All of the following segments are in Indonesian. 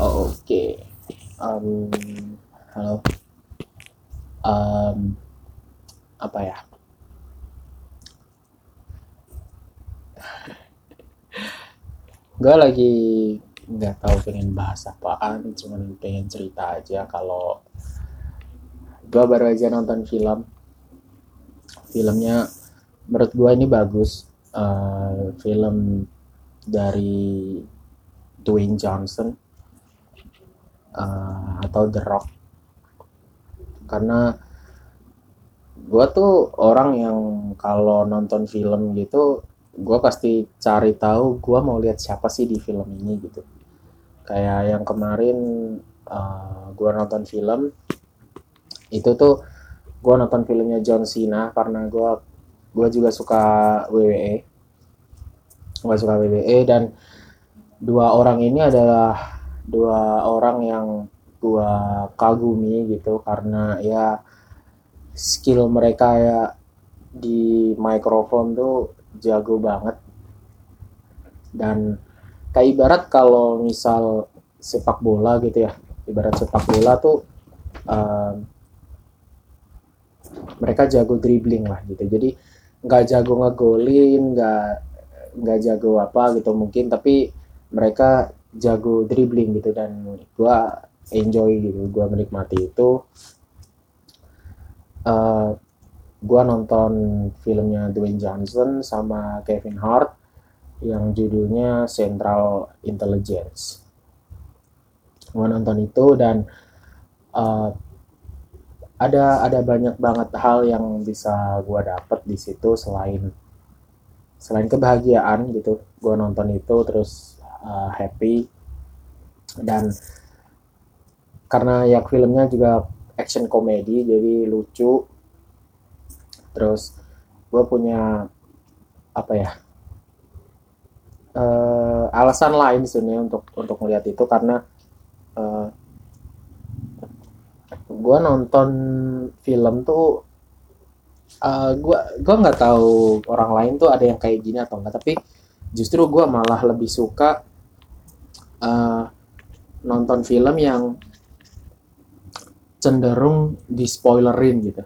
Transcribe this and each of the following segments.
Oh, Oke, Em, halo. Em, apa ya? Gue lagi nggak tahu pengen bahas apaan, cuman pengen cerita aja kalau gue baru aja nonton film. Filmnya menurut gue ini bagus. Eh, film dari Dwayne Johnson eh, atau The Rock. Karena gue tuh orang yang kalau nonton film gitu gue pasti cari tahu gue mau lihat siapa sih di film ini gitu. Kayak yang kemarin uh, gue nonton film itu tuh gue nonton filmnya John Cena karena gue gue juga suka WWE gue suka WWE dan dua orang ini adalah dua orang yang gue kagumi gitu karena ya skill mereka ya di mikrofon tuh jago banget. Dan kayak ibarat kalau misal sepak bola gitu ya ibarat sepak bola tuh um, mereka jago dribbling lah gitu. Jadi nggak jago ngegolin nggak nggak jago apa gitu mungkin tapi mereka jago dribbling gitu dan gua enjoy gitu gua menikmati itu. Uh, gua nonton filmnya Dwayne Johnson sama Kevin Hart yang judulnya Central Intelligence. Gua nonton itu dan uh, ada ada banyak banget hal yang bisa gua dapet di situ selain selain kebahagiaan gitu. Gua nonton itu terus uh, happy. Dan karena ya filmnya juga action komedi jadi lucu. Terus gue punya apa ya uh, alasan lain sebenarnya untuk untuk melihat itu karena uh, gue nonton film tuh uh, gue gua nggak tahu orang lain tuh ada yang kayak gini atau enggak tapi justru gue malah lebih suka uh, nonton film yang cenderung di spoilerin gitu.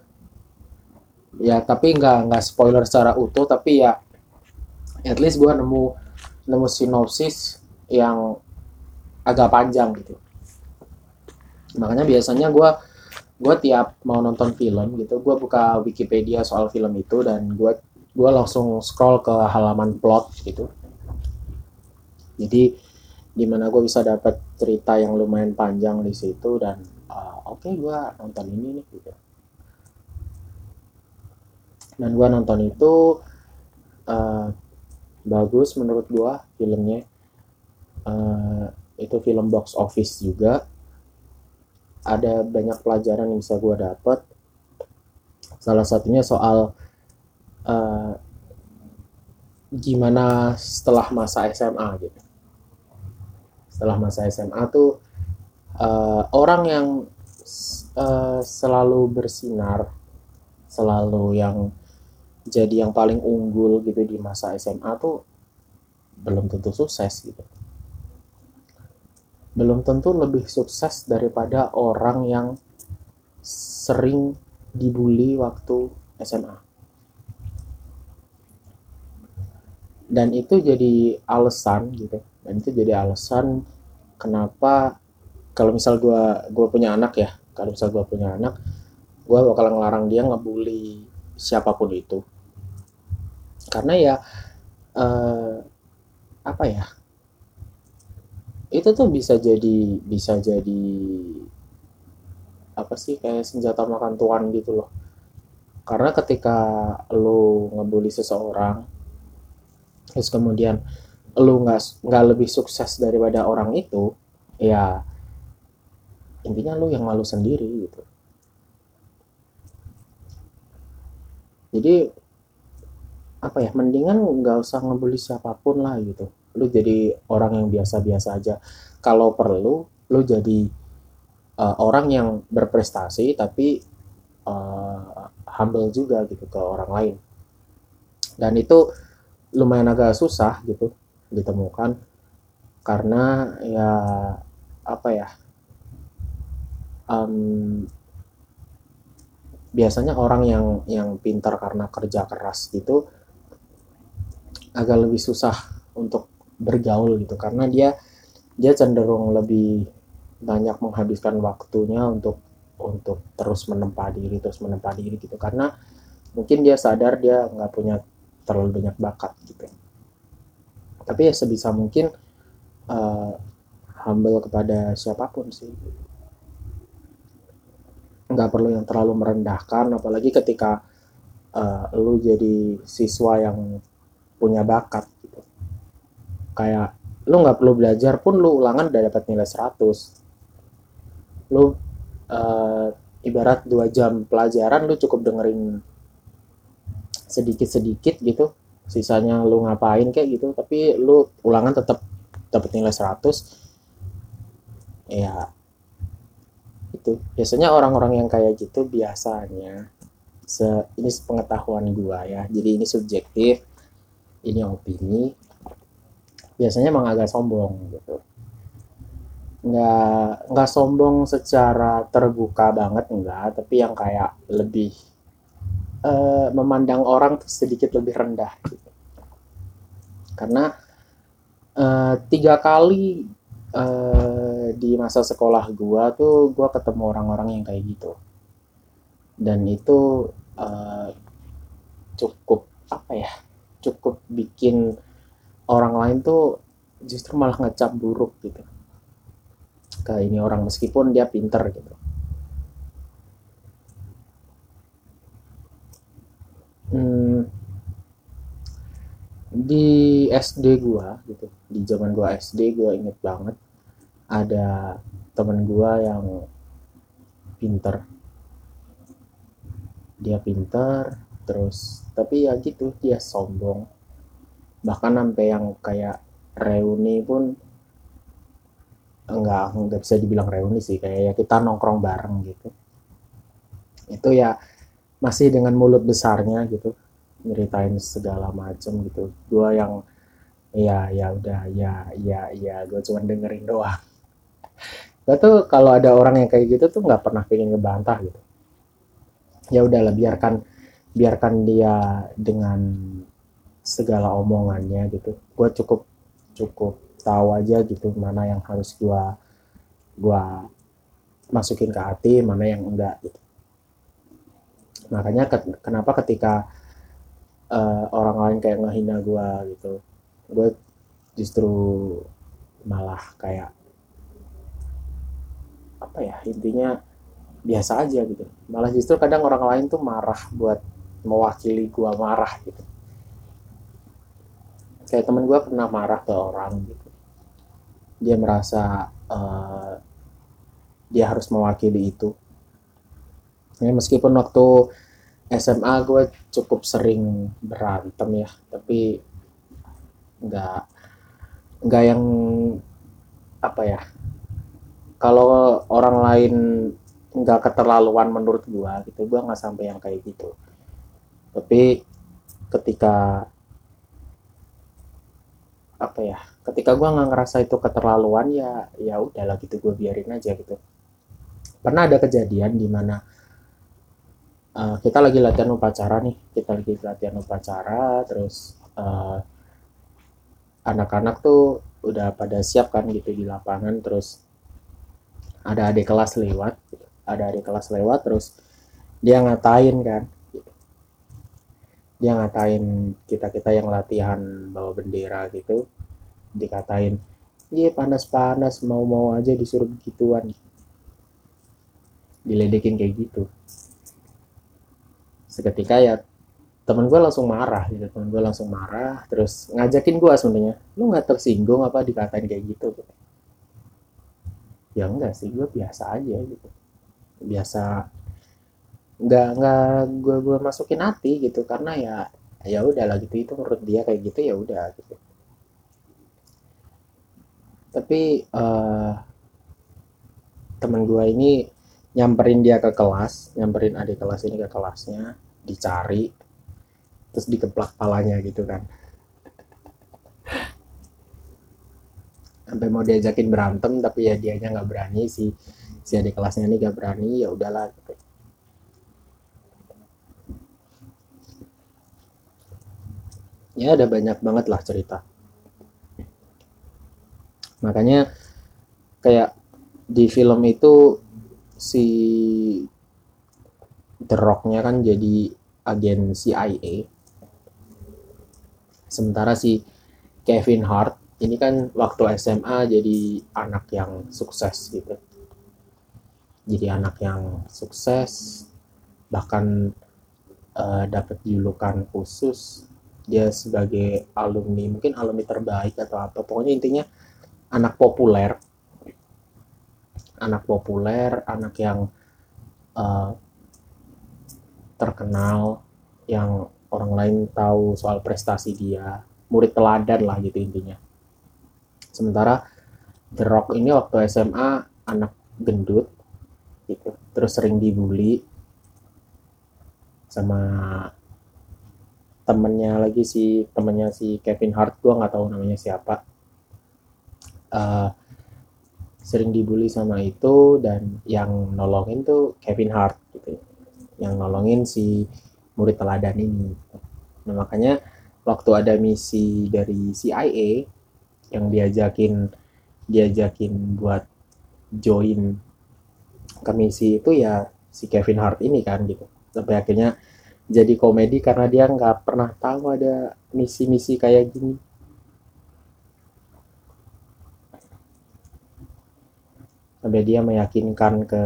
Ya tapi nggak nggak spoiler secara utuh tapi ya at least gue nemu nemu sinopsis yang agak panjang gitu. Makanya biasanya gue gue tiap mau nonton film gitu gue buka Wikipedia soal film itu dan gue gue langsung scroll ke halaman plot gitu. Jadi di mana gue bisa dapat cerita yang lumayan panjang di situ dan uh, oke okay, gue nonton ini nih gitu. Dan gue nonton itu uh, bagus menurut gue filmnya. Uh, itu film box office juga. Ada banyak pelajaran yang bisa gue dapet. Salah satunya soal uh, gimana setelah masa SMA gitu setelah masa SMA tuh uh, orang yang uh, selalu bersinar selalu yang jadi yang paling unggul gitu di masa SMA tuh belum tentu sukses gitu. Belum tentu lebih sukses daripada orang yang sering dibully waktu SMA dan itu jadi alasan gitu dan itu jadi alasan kenapa kalau misal gue gue punya anak ya kalau misal gue punya anak gue bakal ngelarang dia ngebully siapa pun itu. Karena ya eh, apa ya itu tuh bisa jadi bisa jadi apa sih kayak senjata makan tuan gitu loh. Karena ketika lo ngebully seseorang terus kemudian lu nggak nggak lebih sukses daripada orang itu ya intinya lu yang malu sendiri gitu. Jadi apa ya mendingan nggak usah ngebully siapa pun lah gitu. Lu jadi orang yang biasa-biasa aja. Kalau perlu lu jadi uh, orang yang berprestasi tapi uh, humble juga gitu ke orang lain. Dan itu lumayan agak susah gitu ditemukan karena ya apa ya um, biasanya orang yang yang pintar karena kerja keras gitu agak lebih susah untuk bergaul gitu. Karena dia dia cenderung lebih banyak menghabiskan waktunya untuk untuk terus menempa diri terus menempa diri gitu. Karena mungkin dia sadar dia nggak punya terlalu banyak bakat gitu tapi ya sebisa mungkin uh, humble kepada siapa pun sih. Nggak perlu yang terlalu merendahkan apalagi ketika uh, lu jadi siswa yang punya bakat gitu. Kayak lu nggak perlu belajar pun lu ulangan udah dapat nilai 100 lu uh, ibarat dua jam pelajaran lu cukup dengerin sedikit-sedikit gitu sisanya lu ngapain kayak gitu. Tapi lu ulangan tetap dapat nilai 100 ya itu. Biasanya orang-orang yang kayak gitu biasanya se ini pengetahuan gua ya. Jadi ini subjektif ini opini. Biasanya emang agak sombong gitu. Nggak nggak sombong secara terbuka banget enggak tapi yang kayak lebih uh, memandang orang tuh sedikit lebih rendah gitu. karena uh, tiga kali uh, di masa sekolah gua tuh gua ketemu orang-orang yang kayak gitu. Dan itu uh, cukup apa ya cukup bikin orang lain tuh justru malah ngecap buruk gitu. Ke ini orang meskipun dia pinter gitu hmm, di SD gua gitu di zaman gua SD gua inget banget ada temen gua yang pinter. Dia pinter terus tapi ya gitu dia sombong. Bahkan sampai yang kayak reuni pun enggak enggak bisa dibilang reuni sih kayak ya kita nongkrong bareng gitu. Itu ya masih dengan mulut besarnya gitu nyeritain segala macem gitu. Gue yang ya ya udah ya ya ya gue cuma dengerin doang. Gue tuh kalau ada orang yang kayak gitu tuh nggak pernah pengen ngebantah gitu. Ya udahlah biarkan biarkan dia dengan segala omongannya gitu. Gue cukup cukup tahu aja gitu mana yang harus gue gua masukin ke hati mana yang enggak gitu makanya kenapa ketika uh, orang lain kayak ngehina gue gitu gue justru malah kayak apa ya intinya biasa aja gitu. Malah justru kadang orang lain tuh marah buat mewakili gue marah gitu. Kayak temen gue pernah marah ke orang gitu. Dia merasa uh, dia harus mewakili itu ya, meskipun waktu SMA gue cukup sering berantem ya tapi nggak nggak yang apa ya kalau orang lain nggak keterlaluan menurut gue gitu gue nggak sampai yang kayak gitu. Tapi ketika apa ya ketika gue nggak ngerasa itu keterlaluan ya ya udahlah gitu gue biarin aja gitu. Pernah ada kejadian di mana uh, kita lagi latihan upacara nih. Kita lagi latihan upacara terus eh, anak-anak tuh udah pada siap kan gitu di lapangan terus ada adik kelas lewat ada adik kelas lewat terus dia ngatain kan. Dia ngatain kita kita yang latihan bawa bendera gitu. Dikatain iya panas-panas mau-mau aja disuruh begituan. Diledekin kayak gitu seketika ya temen gue langsung marah gitu temen gue langsung marah terus ngajakin gue sebenarnya lu nggak tersinggung apa dikatain kayak gitu? Ya enggak sih gue biasa aja gitu. Biasa nggak nggak gue gue masukin hati gitu karena ya ya udah lah gitu itu menurut dia kayak gitu ya udah gitu. Tapi uh, temen gue ini nyamperin dia ke kelas nyamperin adik kelas ini ke kelasnya dicari terus dikeplak palanya gitu kan. Sampai mau diajakin berantem tapi ya dianya nggak berani si si adik kelasnya ini nggak berani ya udahlah gitu. ya ada banyak banget lah cerita. Makanya kayak di film itu si The Rock-nya kan jadi agen CIA sementara si Kevin Hart ini kan waktu SMA jadi anak yang sukses gitu. Jadi anak yang sukses bahkan uh, dapat julukan khusus. Dia sebagai alumni mungkin alumni terbaik atau apa. Pokoknya intinya anak populer. Anak populer anak yang uh, terkenal yang orang lain tahu soal prestasi dia murid teladan lah gitu intinya. Sementara The Rock ini waktu SMA anak gendut gitu. Terus sering dibully sama temennya lagi si temennya si Kevin Hart gue nggak tahu namanya siapa. Uh, sering dibully sama itu dan yang nolongin tuh Kevin Hart gitu yang nolongin si murid teladan ini nah makanya waktu ada misi dari CIA yang diajakin diajakin buat join ke misi itu ya si Kevin Hart ini kan gitu sampai akhirnya jadi komedi karena dia nggak pernah tahu ada misi-misi kayak gini. Sampai dia meyakinkan ke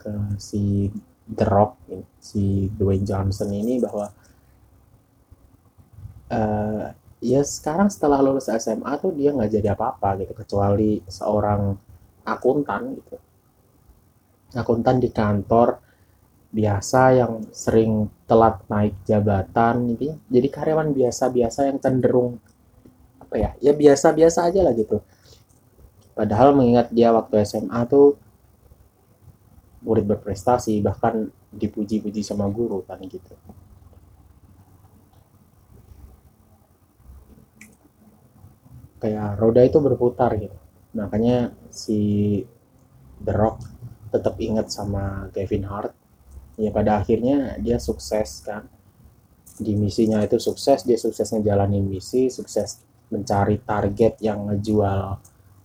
ke si The Rock, si Dwayne Johnson ini bahwa uh, ya sekarang setelah lulus SMA tuh dia nggak jadi apa-apa gitu kecuali seorang akuntan gitu. Akuntan di kantor biasa yang sering telat naik jabatan gitu jadi karyawan biasa-biasa yang cenderung apa ya ya biasa-biasa aja lah gitu. Padahal mengingat dia waktu SMA tuh murid berprestasi bahkan dipuji-puji sama guru kan gitu. Kayak roda itu berputar gitu. Makanya si The Rock tetap ingat sama Kevin Hart. Ya pada akhirnya dia sukses kan. Di misinya itu sukses dia sukses ngejalanin misi sukses mencari target yang ngejual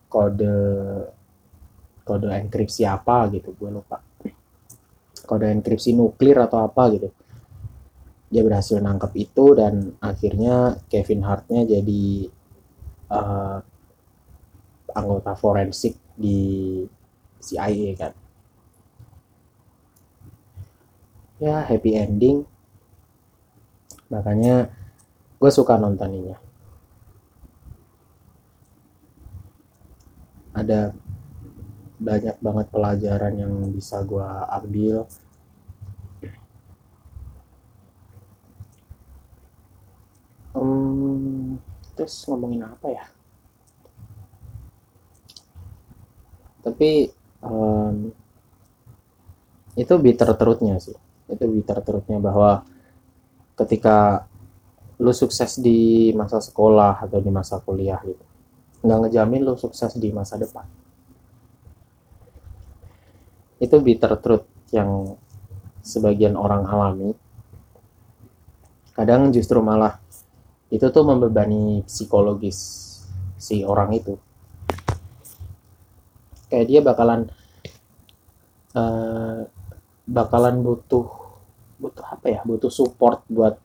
kode kode enkripsi apa gitu. Gue lupa kode enkripsi nuklir atau apa gitu. Dia berhasil nangkep itu dan akhirnya Kevin Hartnya jadi uh, anggota forensik di CIA kan. Ya happy ending. Makanya gue suka nontoninnya ada banyak banget pelajaran yang bisa gue ambil. Um, terus ngomongin apa ya? Tapi um, itu bitter truthnya sih. Itu bitter truthnya bahwa ketika lu sukses di masa sekolah atau di masa kuliah gitu nggak ngejamin lu sukses di masa depan itu bitter truth yang sebagian orang alami. Kadang justru malah itu tuh membebani psikologis si orang itu. Kayak dia bakalan uh, bakalan butuh butuh apa ya? Butuh support buat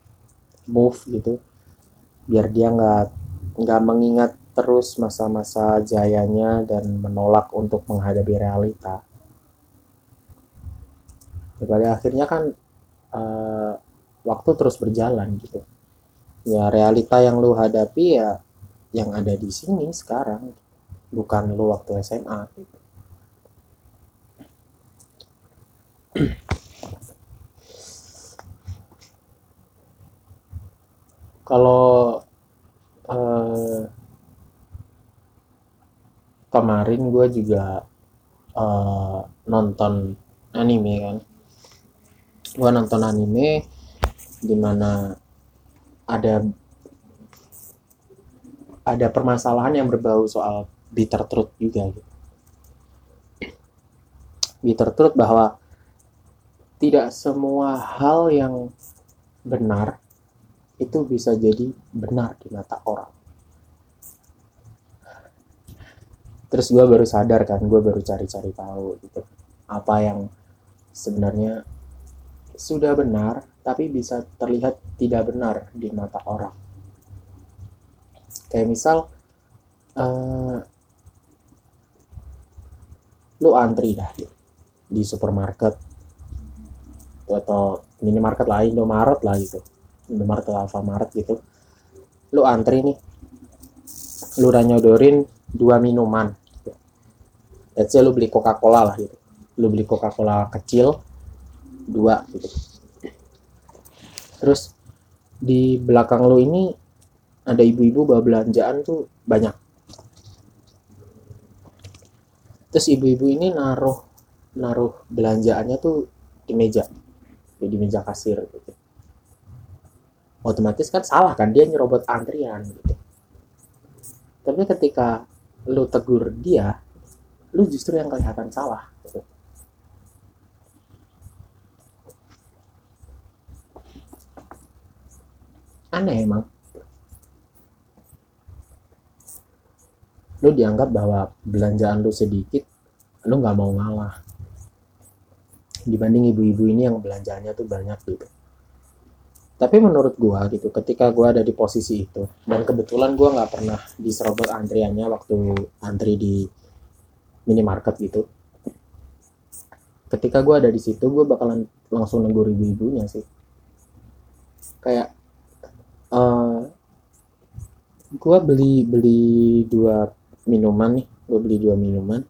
move gitu. Biar dia nggak nggak mengingat terus masa-masa jayanya dan menolak untuk menghadapi realita. Ya, pada akhirnya kan uh, waktu terus berjalan gitu. Ya realita yang lu hadapi ya yang ada di sini sekarang, bukan lu waktu SMA. Gitu. kalau uh, kemarin gue juga uh, nonton anime kan gue nonton anime di mana ada ada permasalahan yang berbau soal bitter truth juga gitu bitter truth bahwa tidak semua hal yang benar itu bisa jadi benar di mata orang. Terus gue baru sadar kan, gue baru cari-cari tahu gitu apa yang sebenarnya sudah benar tapi bisa terlihat tidak benar di mata orang. Kayak misal, uh, lu antri dah di supermarket atau minimarket lain, Indomaret lah gitu Indomaret atau Alfamaret gitu. Lu antri nih lu udah nyodorin dua minuman. Let's say lu beli Coca-Cola lah gitu. Lu beli Coca-Cola kecil dua. Gitu terus di belakang lu ini ada ibu-ibu bawa belanjaan tuh banyak. Terus ibu-ibu ini naruh naruh belanjaannya tuh di meja. Di meja kasir gitu. Otomatis kan salah kan dia nyerobot antrian gitu. Tapi ketika lu tegur dia lu justru yang kelihatan salah gitu. Aneh emang. Lu dianggap bahwa belanjaan lu sedikit lu nggak mau ngalah. Dibanding ibu-ibu ini yang belanjaannya tuh banyak gitu. Tapi menurut gua gitu ketika gua ada di posisi itu dan kebetulan gua nggak pernah diserobot antriannya waktu antri di minimarket gitu ketika gua ada di situ gua bakalan langsung negur ibu-ibunya sih. Kayak uh, gua beli beli dua minuman nih gua beli dua minuman.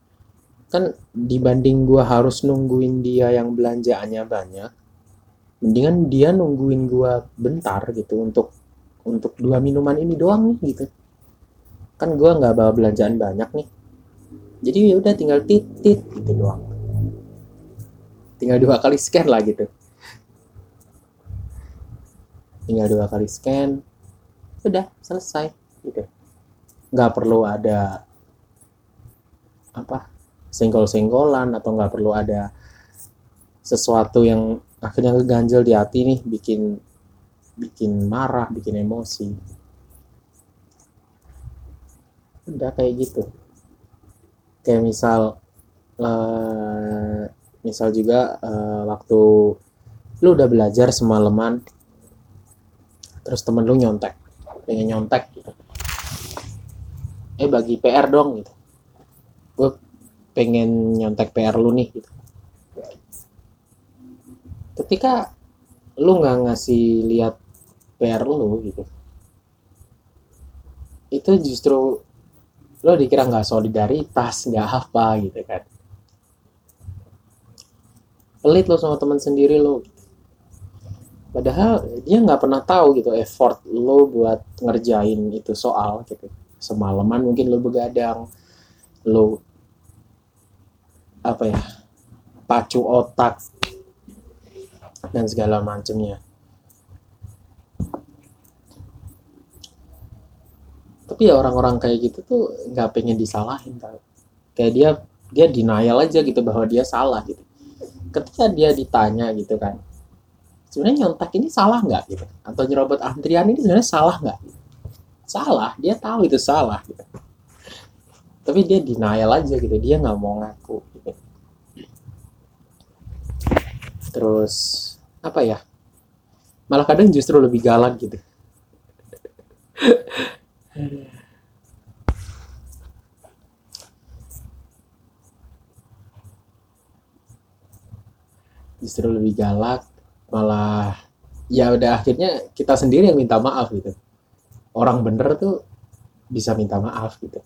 Kan dibanding gua harus nungguin dia yang belanjaannya banyak mendingan dia nungguin gua bentar gitu untuk untuk dua minuman ini doang nih gitu. Kan gua nggak bawa belanjaan banyak nih. Jadi ya udah tinggal titit gitu doang. Tinggal dua kali scan lah gitu tinggal dua kali scan udah selesai gitu. Nggak perlu ada apa senggol-senggolan atau nggak perlu ada sesuatu yang akhirnya ngeganjel di hati nih bikin bikin marah bikin emosi. Udah kayak gitu. Kayak misal uh, misal juga uh, waktu lu udah belajar semalaman terus temen lu nyontek. Pengen nyontek gitu. Eh bagi PR dong gitu. Gue pengen nyontek PR lu nih gitu. Ketika lu nggak ngasih lihat PR lu gitu itu justru lo dikira nggak solidaritas nggak apa gitu kan. Pelit lo sama teman sendiri lo padahal dia nggak pernah tahu gitu effort lo buat ngerjain itu soal gitu semalaman mungkin lo begadang lo apa ya pacu otak dan segala macamnya. Tapi ya orang-orang kayak gitu tuh nggak pengen disalahin tau. Kayak dia dia denial aja gitu bahwa dia salah gitu. Ketika dia ditanya gitu kan, sebenarnya nyontak ini salah nggak gitu? Atau nyerobot antrian ini sebenarnya salah nggak? Salah, dia tahu itu salah gitu. Tapi dia denial aja gitu, dia nggak mau ngaku gitu. Terus apa ya malah kadang justru lebih galak gitu justru lebih galak malah ya udah akhirnya kita sendiri yang minta maaf gitu orang bener tuh bisa minta maaf gitu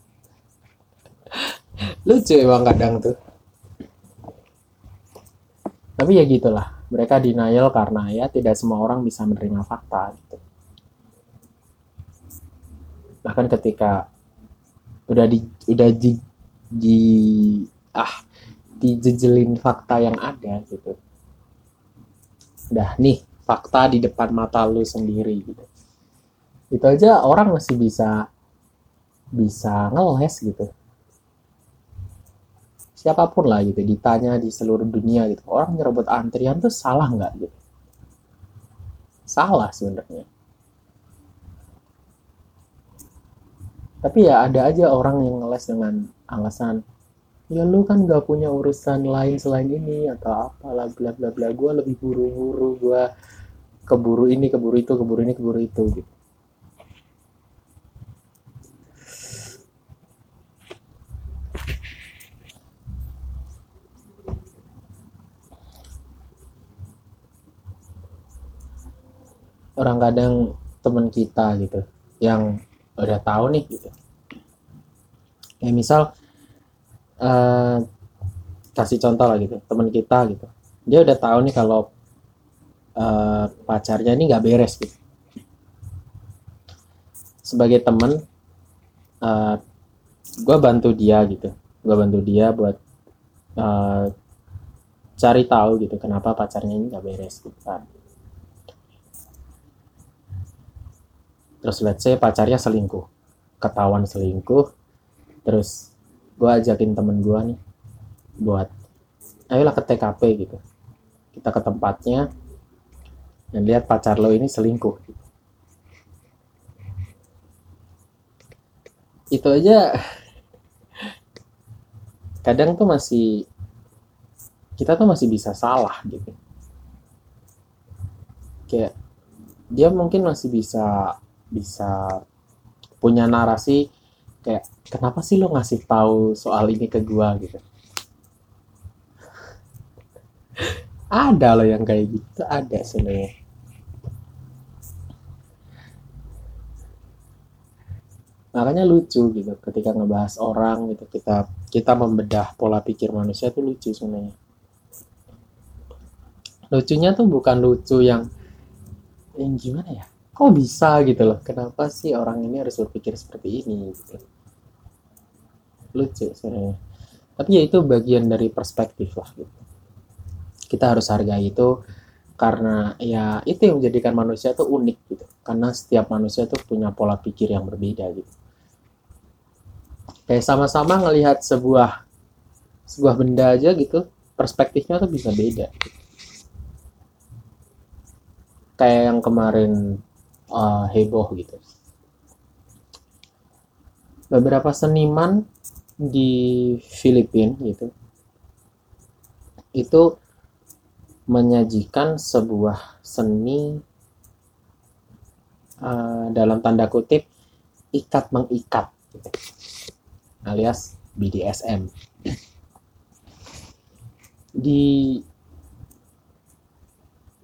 lucu emang kadang tuh tapi ya gitulah mereka denial karena ya tidak semua orang bisa menerima fakta gitu. Bahkan ketika udah di udah di, di ah dijejelin fakta yang ada gitu. Udah nih fakta di depan mata lu sendiri gitu. Itu aja orang masih bisa bisa ngeles gitu. siapa pun lah gitu ditanya di seluruh dunia gitu orang nyerobot antrian tuh salah nggak gitu salah sebenarnya tapi ya ada aja orang yang ngeles dengan alasan ya lu kan gak punya urusan lain selain ini atau apalah bla bla bla. Gue lebih buru-buru gue keburu ini keburu itu keburu ini keburu itu gitu. Orang kadang teman kita gitu yang udah tahu nih gitu. Ya misal uh, kasih contoh lah gitu teman kita gitu. Dia udah tahu nih kalau uh, pacarnya ini nggak beres gitu. Sebagai teman uh, eh, gue bantu dia gitu. Gue bantu dia buat uh, cari tahu gitu kenapa pacarnya ini nggak beres gitu kan. Terus let's say pacarnya selingkuh ketahuan selingkuh terus gue ajakin temen gue nih buat ayolah ke TKP gitu. Kita ke tempatnya dan lihat pacar lo ini selingkuh. Itu aja. Kadang tuh masih kita tuh masih bisa salah gitu. Kayak dia mungkin masih bisa bisa punya narasi kayak kenapa sih lo ngasih tahu soal ini ke gua? Gitu. Ada loh yang kayak gitu ada sebenarnya. Makanya lucu gitu ketika ngebahas orang gitu kita kita membedah pola pikir manusia tuh lucu sebenarnya. Lucunya tuh bukan lucu yang yang gimana ya? Kok bisa gitu loh? Kenapa sih orang ini harus berpikir seperti ini gitu lucu sebenarnya tapi ya itu bagian dari perspektif lah gitu kita harus hargai itu karena ya itu yang menjadikan manusia tuh unik gitu karena setiap manusia tuh punya pola pikir yang berbeda gitu kayak sama-sama ngelihat sebuah sebuah benda aja gitu perspektifnya tuh bisa beda gitu. kayak yang kemarin uh, heboh gitu. Beberapa seniman di Filipina gitu itu menyajikan sebuah seni uh, dalam tanda kutip ikat mengikat alias BDSM di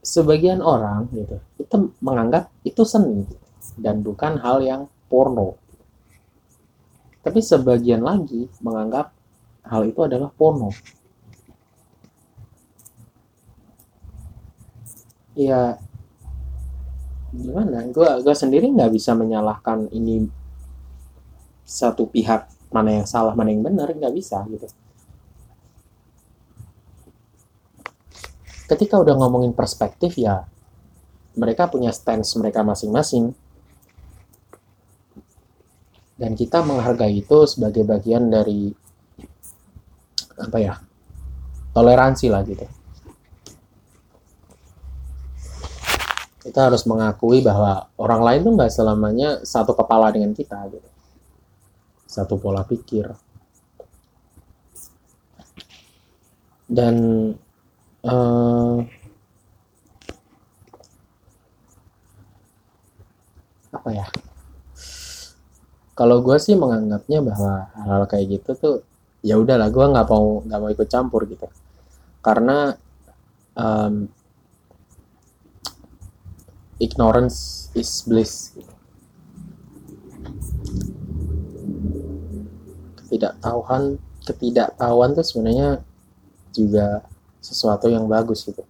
sebagian orang gitu itu menganggap itu seni dan bukan hal yang porno. Tapi sebagian lagi menganggap hal itu adalah porno. Ya gimana? Gue gue sendiri nggak bisa menyalahkan ini satu pihak mana yang salah mana yang benar nggak bisa gitu. ketika udah ngomongin perspektif ya mereka punya stance mereka masing-masing dan kita menghargai itu sebagai bagian dari apa ya toleransi lah gitu. Kita harus mengakui bahwa orang lain tuh nggak selamanya satu kepala dengan kita gitu. Satu pola pikir. Dan uh, apa ya kalau gue sih menganggapnya bahwa hal-hal kayak gitu tuh ya udahlah gue nggak mau nggak mau ikut campur gitu. Karena um, ignorance is bliss ketidaktahuan ketidaktahuan tuh sebenarnya juga sesuatu yang bagus gitu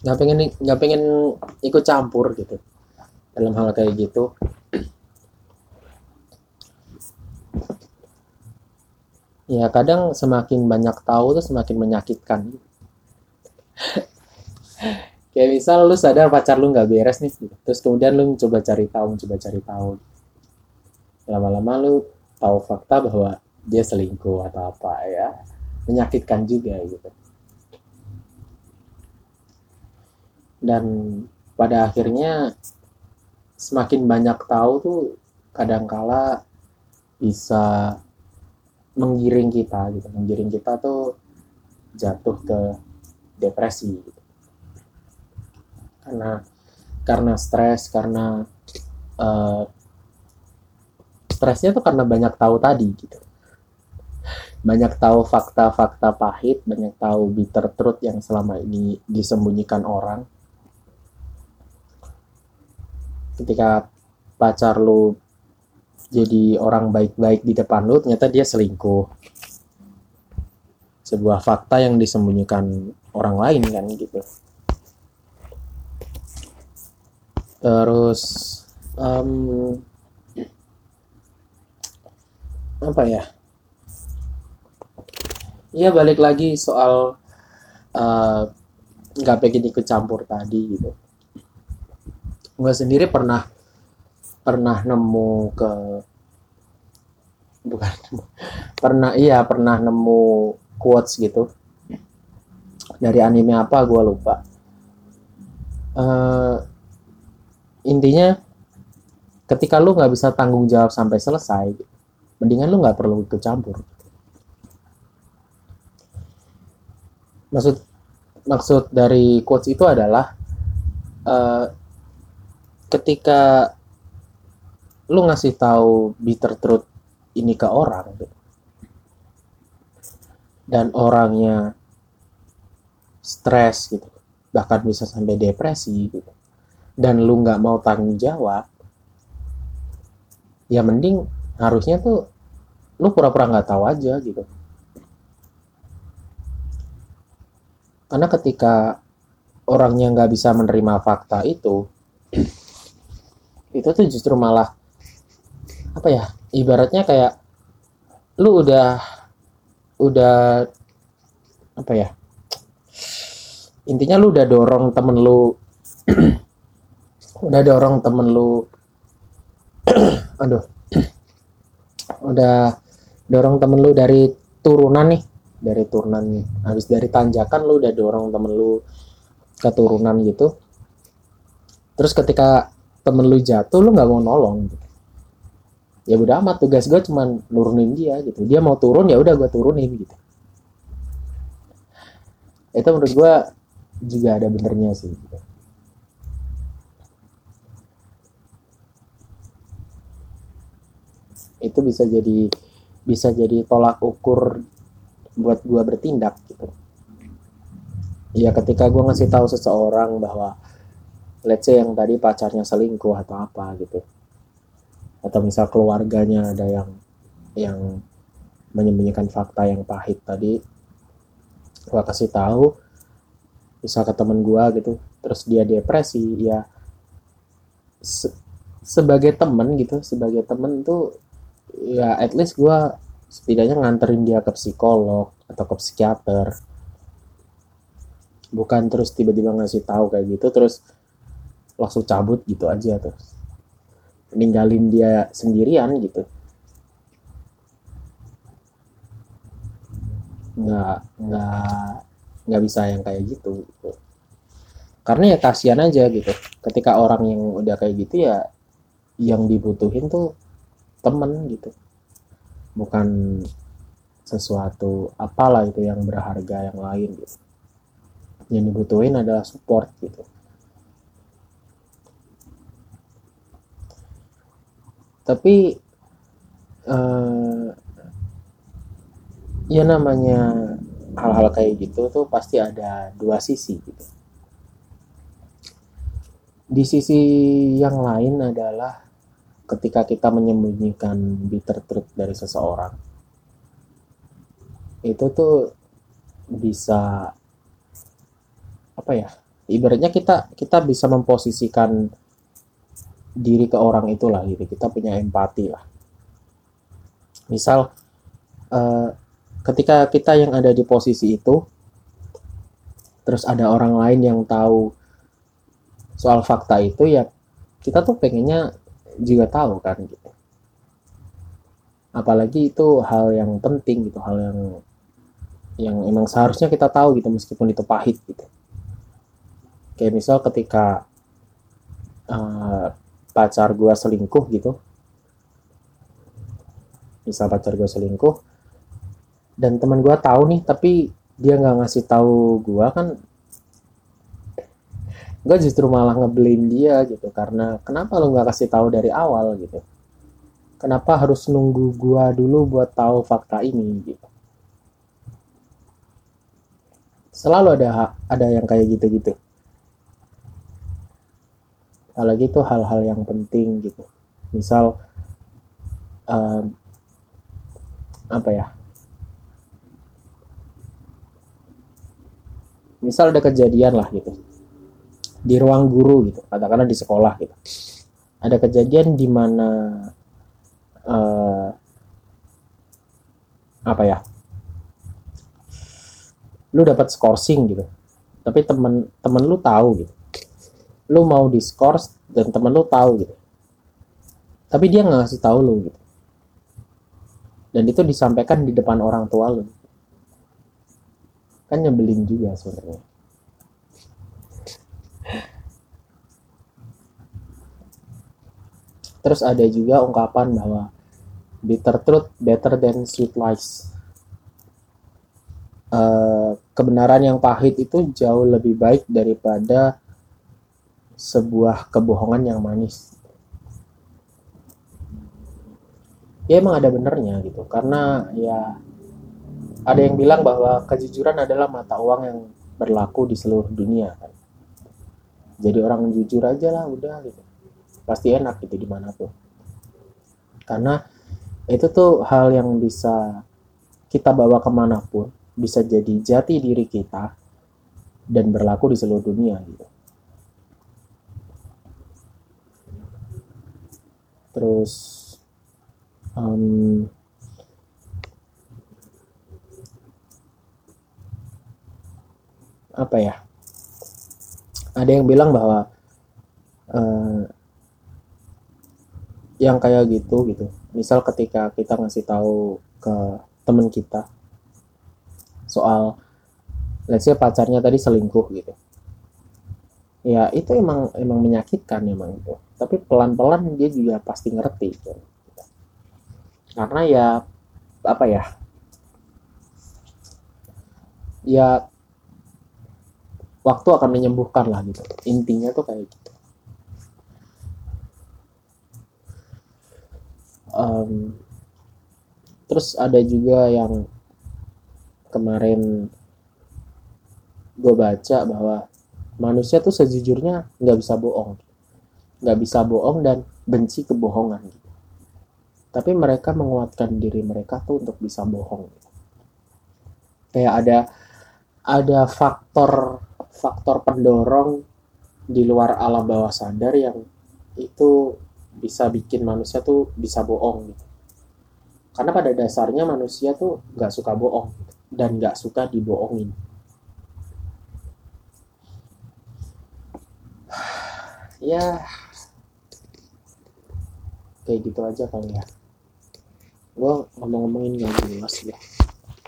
nggak pengen nggak pengen ikut campur gitu. Dalam hal kayak gitu. Ya kadang semakin banyak tahu tuh semakin menyakitkan. Kayak misal lu sadar pacar lu nggak beres nih gitu. terus kemudian lu coba cari tahu coba cari tahu. Lama-lama lu tahu fakta bahwa dia selingkuh atau apa ya. Menyakitkan juga gitu dan pada akhirnya semakin banyak tahu tuh kadangkala bisa menggiring kita gitu. Menggiring kita tuh jatuh ke depresi gitu. karena karena stres karena uh, stresnya tuh karena banyak tahu tadi gitu. Banyak tahu fakta-fakta pahit banyak tahu bitter truth yang selama ini disembunyikan orang ketika pacar lu jadi orang baik-baik di depan lu ternyata dia selingkuh. Sebuah fakta yang disembunyikan orang lain kan gitu. Terus um, apa ya? Iya balik lagi soal eh, nggak uh, pengen ikut campur tadi gitu gue sendiri pernah pernah nemu ke bukan pernah iya pernah nemu quotes gitu. Dari anime apa gue lupa. Uh, intinya ketika lu nggak bisa tanggung jawab sampai selesai mendingan lu nggak perlu ikut campur. Maksud maksud dari quotes itu adalah uh, ketika lu ngasih tahu bitter truth ini ke orang dan orangnya stres gitu bahkan bisa sampai depresi gitu dan lu nggak mau tanggung jawab ya mending harusnya tuh lu pura-pura nggak -pura tahu aja gitu. Karena ketika orangnya nggak bisa menerima fakta itu itu tuh justru malah apa ya ibaratnya kayak lu udah udah apa ya intinya lu udah dorong temen lu udah dorong temen lu aduh udah dorong temen lu dari turunan nih dari turunan habis dari tanjakan lu udah dorong temen lu ke turunan gitu. Terus ketika temen lu jatuh lu nggak mau nolong gitu. ya udah amat tugas gue cuman nurunin dia gitu dia mau turun ya udah gue turunin gitu itu menurut gue juga ada benernya sih gitu. itu bisa jadi bisa jadi tolak ukur buat gue bertindak gitu ya ketika gue ngasih tahu seseorang bahwa let's say yang tadi pacarnya selingkuh atau apa gitu. Atau misal keluarganya ada yang yang menyembunyikan fakta yang pahit tadi gue kasih tahu bisa ke temen gue gitu terus dia depresi ya se sebagai temen gitu sebagai temen tuh ya at least gue setidaknya nganterin dia ke psikolog atau ke psikiater. Bukan terus tiba-tiba ngasih tahu kayak gitu terus langsung cabut gitu aja terus ninggalin dia sendirian gitu. Nggak nggak nggak bisa yang kayak gitu, gitu. Karena ya kasihan aja gitu. Ketika orang yang udah kayak gitu ya yang dibutuhin tuh temen gitu. Bukan sesuatu apalah itu yang berharga yang lain gitu. Yang dibutuhin adalah support gitu tapi uh, ya namanya hal-hal kayak gitu tuh pasti ada dua sisi gitu. Di sisi yang lain adalah ketika kita menyembunyikan bitter truth dari seseorang itu tuh bisa apa ya ibaratnya kita kita bisa memposisikan diri ke orang itulah gitu. Kita punya empati lah. Misal uh, ketika kita yang ada di posisi itu terus ada orang lain yang tahu soal fakta itu ya kita tuh pengennya juga tahu kan gitu. Apalagi itu hal yang penting gitu hal yang yang emang seharusnya kita tahu gitu meskipun itu pahit gitu. Kayak misal ketika uh, pacar gue selingkuh gitu. Misal pacar gue selingkuh dan teman gue tahu nih tapi dia nggak ngasih tahu gue kan gue justru malah ngeblame dia gitu. Karena kenapa lo nggak kasih tahu dari awal gitu? Kenapa harus nunggu gue dulu buat tahu fakta ini gitu? Selalu ada ada yang kayak gitu-gitu apalagi itu hal-hal yang penting gitu. Misal um, apa ya? Misal ada kejadian lah gitu. Di ruang guru gitu katakanlah di sekolah gitu. Ada kejadian di mana uh, apa ya? Lu dapat skorsing gitu. Tapi temen temen lu tahu gitu lu mau diskors dan temen lu tahu gitu. Tapi dia nggak ngasih tahu lu gitu. Dan itu disampaikan di depan orang tua lu. Kan nyebelin juga sebenarnya. Terus ada juga ungkapan bahwa bitter truth better than sweet lies. Uh, kebenaran yang pahit itu jauh lebih baik daripada sebuah kebohongan yang manis. Ya emang ada benernya gitu, karena ya ada yang bilang bahwa kejujuran adalah mata uang yang berlaku di seluruh dunia kan. Jadi orang jujur aja lah udah gitu pasti enak gitu di mana pun karena itu tuh hal yang bisa kita bawa ke mana pun bisa jadi jati diri kita dan berlaku di seluruh dunia gitu terus um, apa ya? Ada yang bilang bahwa uh, yang kayak gitu gitu. Misal ketika kita ngasih tahu ke temen kita soal let's say pacarnya tadi selingkuh gitu. Ya itu emang emang menyakitkan emang itu tapi pelan-pelan dia juga pasti ngerti gitu. karena ya apa ya ya waktu akan menyembuhkan lah gitu. Intinya tuh kayak gitu. Um, terus ada juga yang kemarin gue baca bahwa manusia tuh sejujurnya nggak bisa bohong nggak bisa bohong dan benci kebohongan gitu tapi mereka menguatkan diri mereka tuh untuk bisa bohong gitu. kayak ada ada faktor faktor pendorong di luar alam bawah sadar yang itu bisa bikin manusia tuh bisa bohong gitu. Karena pada dasarnya manusia tuh nggak suka bohong dan nggak suka dibohongin. ya kayak gitu aja kali ya. Gue ngomong-ngomongin gak jelas ya.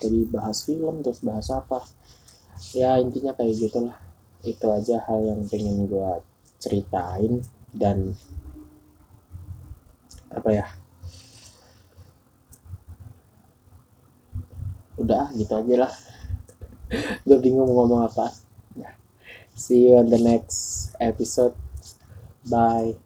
Jadi bahas film terus bahas apa. Ya intinya kayak gitulah. Itu aja hal yang pengen gue ceritain dan apa ya? Udah gitu aja lah. Gue bingung mau ngomong apa. See you on the next episode. Bye